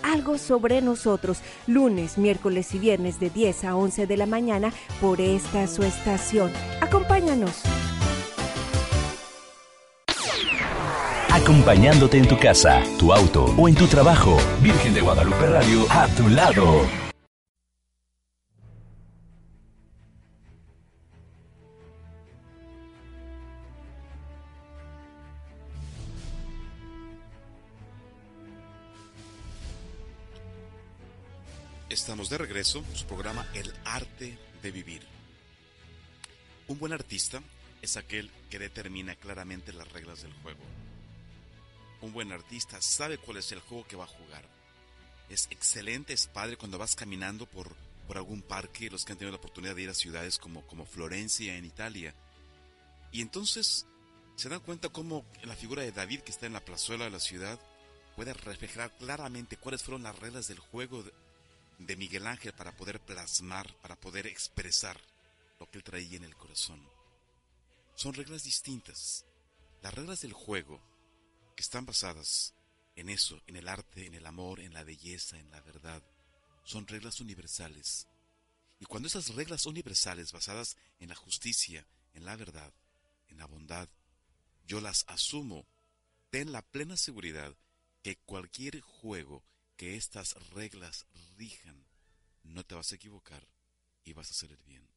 Algo sobre nosotros, lunes, miércoles y viernes de 10 a 11 de la mañana por esta su estación. Acompáñanos. Acompañándote en tu casa, tu auto o en tu trabajo, Virgen de Guadalupe Radio a tu lado. Estamos de regreso, su programa El arte de vivir. Un buen artista es aquel que determina claramente las reglas del juego. Un buen artista sabe cuál es el juego que va a jugar. Es excelente, es padre cuando vas caminando por, por algún parque, los que han tenido la oportunidad de ir a ciudades como, como Florencia en Italia. Y entonces se dan cuenta cómo la figura de David que está en la plazuela de la ciudad puede reflejar claramente cuáles fueron las reglas del juego de Miguel Ángel para poder plasmar, para poder expresar lo que él traía en el corazón. Son reglas distintas. Las reglas del juego, que están basadas en eso, en el arte, en el amor, en la belleza, en la verdad, son reglas universales. Y cuando esas reglas universales basadas en la justicia, en la verdad, en la bondad, yo las asumo, ten la plena seguridad que cualquier juego que estas reglas rijan, no te vas a equivocar y vas a hacer el bien.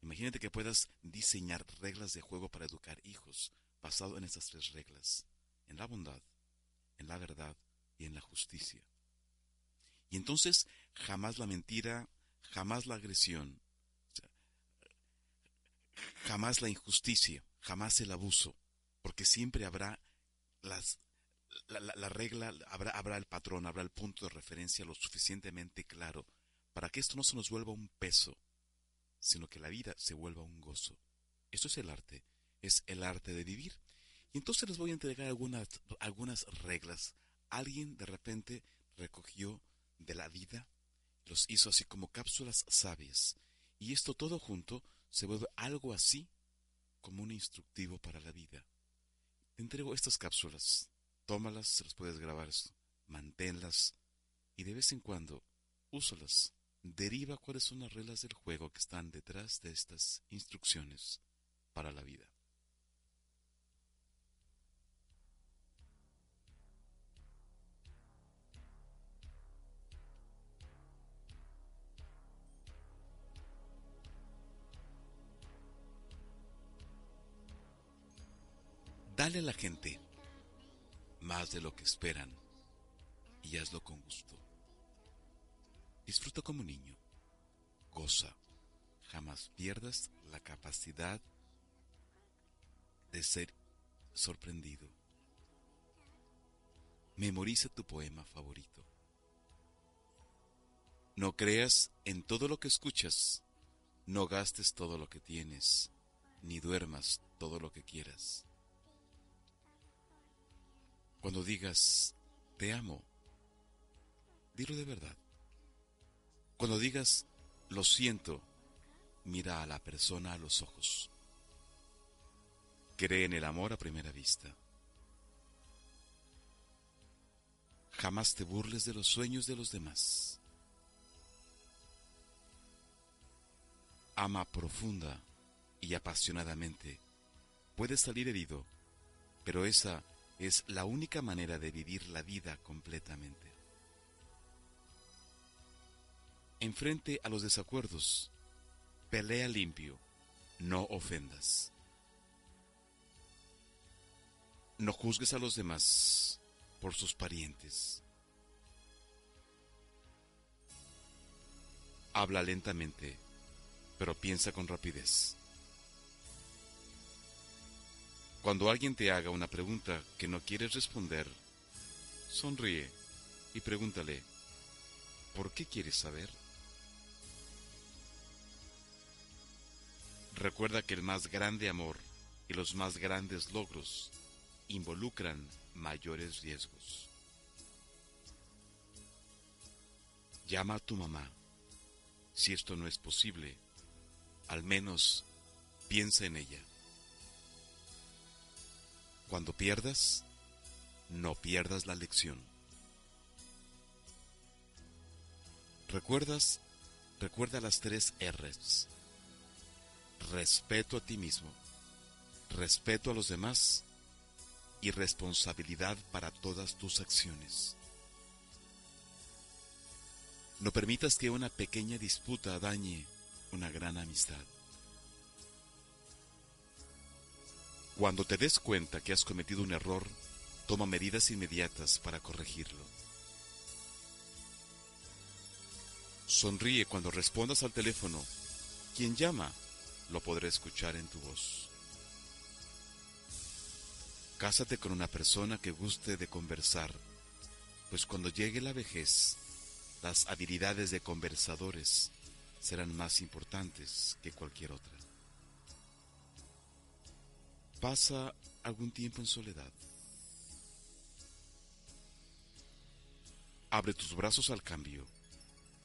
Imagínate que puedas diseñar reglas de juego para educar hijos basado en estas tres reglas, en la bondad, en la verdad y en la justicia. Y entonces jamás la mentira, jamás la agresión, jamás la injusticia, jamás el abuso, porque siempre habrá las la, regla, habrá, habrá el patrón, habrá el punto de referencia lo suficientemente claro para que esto no se nos vuelva un peso, sino que la vida se vuelva un gozo. Esto es el arte, es el arte de vivir. Y entonces les voy a entregar algunas, algunas reglas. Alguien de repente recogió de la vida, los hizo así como cápsulas sabias. Y esto todo junto se vuelve algo así como un instructivo para la vida. Te entrego estas cápsulas tómalas, se las puedes grabar, manténlas y de vez en cuando úsalas. Deriva cuáles son las reglas del juego que están detrás de estas instrucciones para la vida. Dale a la gente más de lo que esperan y hazlo con gusto. Disfruta como niño, goza, jamás pierdas la capacidad de ser sorprendido. Memoriza tu poema favorito. No creas en todo lo que escuchas, no gastes todo lo que tienes, ni duermas todo lo que quieras. Cuando digas, te amo, dilo de verdad. Cuando digas, lo siento, mira a la persona a los ojos. Cree en el amor a primera vista. Jamás te burles de los sueños de los demás. Ama profunda y apasionadamente. Puedes salir herido, pero esa es la única manera de vivir la vida completamente. Enfrente a los desacuerdos, pelea limpio, no ofendas. No juzgues a los demás por sus parientes. Habla lentamente, pero piensa con rapidez. Cuando alguien te haga una pregunta que no quieres responder, sonríe y pregúntale, ¿por qué quieres saber? Recuerda que el más grande amor y los más grandes logros involucran mayores riesgos. Llama a tu mamá. Si esto no es posible, al menos piensa en ella. Cuando pierdas, no pierdas la lección. ¿Recuerdas? Recuerda las tres R's. Respeto a ti mismo, respeto a los demás y responsabilidad para todas tus acciones. No permitas que una pequeña disputa dañe una gran amistad. Cuando te des cuenta que has cometido un error, toma medidas inmediatas para corregirlo. Sonríe cuando respondas al teléfono. Quien llama, lo podré escuchar en tu voz. Cásate con una persona que guste de conversar, pues cuando llegue la vejez, las habilidades de conversadores serán más importantes que cualquier otra. Pasa algún tiempo en soledad. Abre tus brazos al cambio,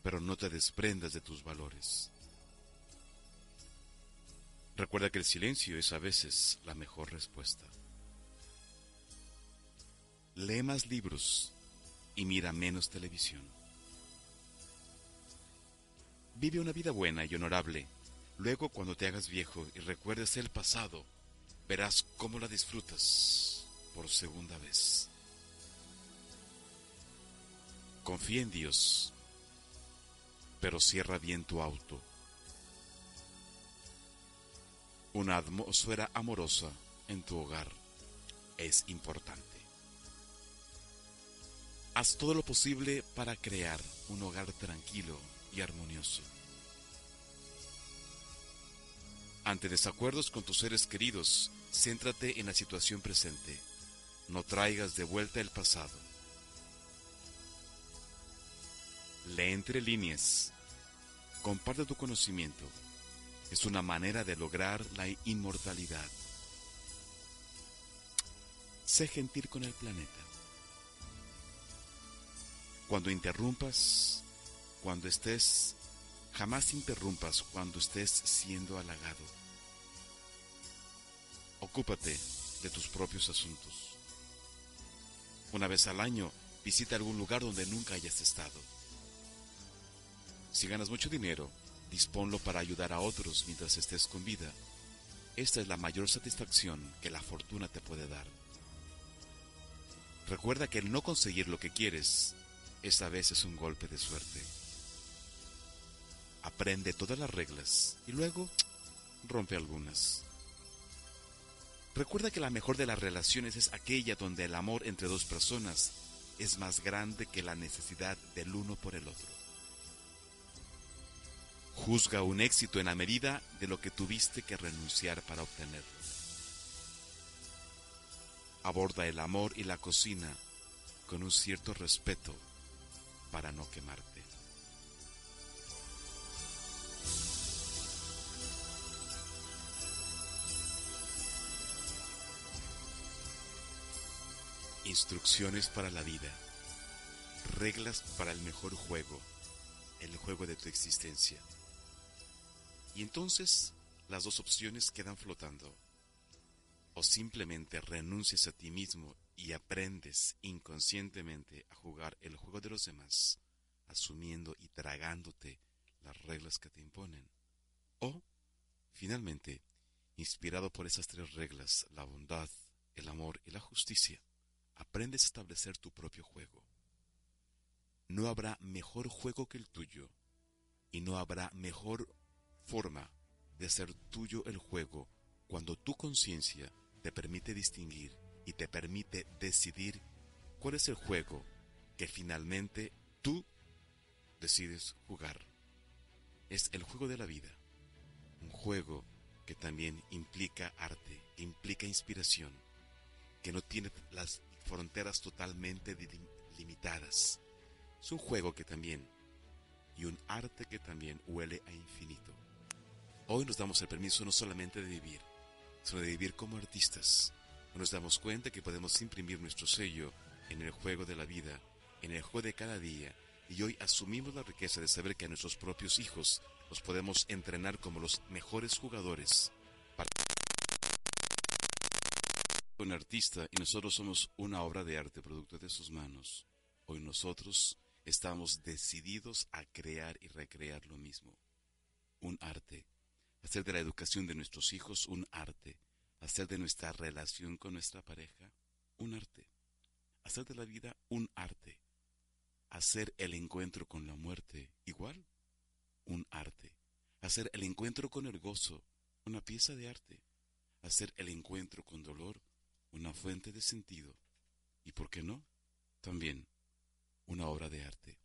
pero no te desprendas de tus valores. Recuerda que el silencio es a veces la mejor respuesta. Lee más libros y mira menos televisión. Vive una vida buena y honorable. Luego, cuando te hagas viejo y recuerdes el pasado, verás cómo la disfrutas por segunda vez. Confía en Dios, pero cierra bien tu auto. Una atmósfera amorosa en tu hogar es importante. Haz todo lo posible para crear un hogar tranquilo y armonioso. Ante desacuerdos con tus seres queridos, céntrate en la situación presente. No traigas de vuelta el pasado. Lee entre líneas. Comparte tu conocimiento. Es una manera de lograr la inmortalidad. Sé gentil con el planeta. Cuando interrumpas, cuando estés Jamás interrumpas cuando estés siendo halagado. Ocúpate de tus propios asuntos. Una vez al año, visita algún lugar donde nunca hayas estado. Si ganas mucho dinero, disponlo para ayudar a otros mientras estés con vida. Esta es la mayor satisfacción que la fortuna te puede dar. Recuerda que el no conseguir lo que quieres, esta vez es un golpe de suerte aprende todas las reglas y luego rompe algunas. Recuerda que la mejor de las relaciones es aquella donde el amor entre dos personas es más grande que la necesidad del uno por el otro. Juzga un éxito en la medida de lo que tuviste que renunciar para obtenerlo. Aborda el amor y la cocina con un cierto respeto para no quemarte. Instrucciones para la vida. Reglas para el mejor juego, el juego de tu existencia. Y entonces las dos opciones quedan flotando. O simplemente renuncias a ti mismo y aprendes inconscientemente a jugar el juego de los demás, asumiendo y tragándote las reglas que te imponen. O, finalmente, inspirado por esas tres reglas, la bondad, el amor y la justicia, aprendes a establecer tu propio juego. No habrá mejor juego que el tuyo y no habrá mejor forma de ser tuyo el juego cuando tu conciencia te permite distinguir y te permite decidir cuál es el juego que finalmente tú decides jugar. es el juego de la vida. Un juego que también implica arte, implica inspiración, que no tiene las fronteras totalmente limitadas. Es un juego que también, y un arte que también huele a infinito. Hoy nos damos el permiso no solamente de vivir, sino de vivir como artistas. Nos damos cuenta que podemos imprimir nuestro sello en el juego de la vida, en el juego de cada día, y hoy asumimos la riqueza de saber que a nuestros propios hijos los podemos entrenar como los mejores jugadores. Un artista y nosotros somos una obra de arte producto de sus manos. Hoy nosotros estamos decididos a crear y recrear lo mismo. Un arte. Hacer de la educación de nuestros hijos un arte. Hacer de nuestra relación con nuestra pareja un arte. Hacer de la vida un arte hacer el encuentro con la muerte igual, un arte. Hacer el encuentro con el gozo, una pieza de arte. Hacer el encuentro con dolor, una fuente de sentido. Y por qué no, también una obra de arte.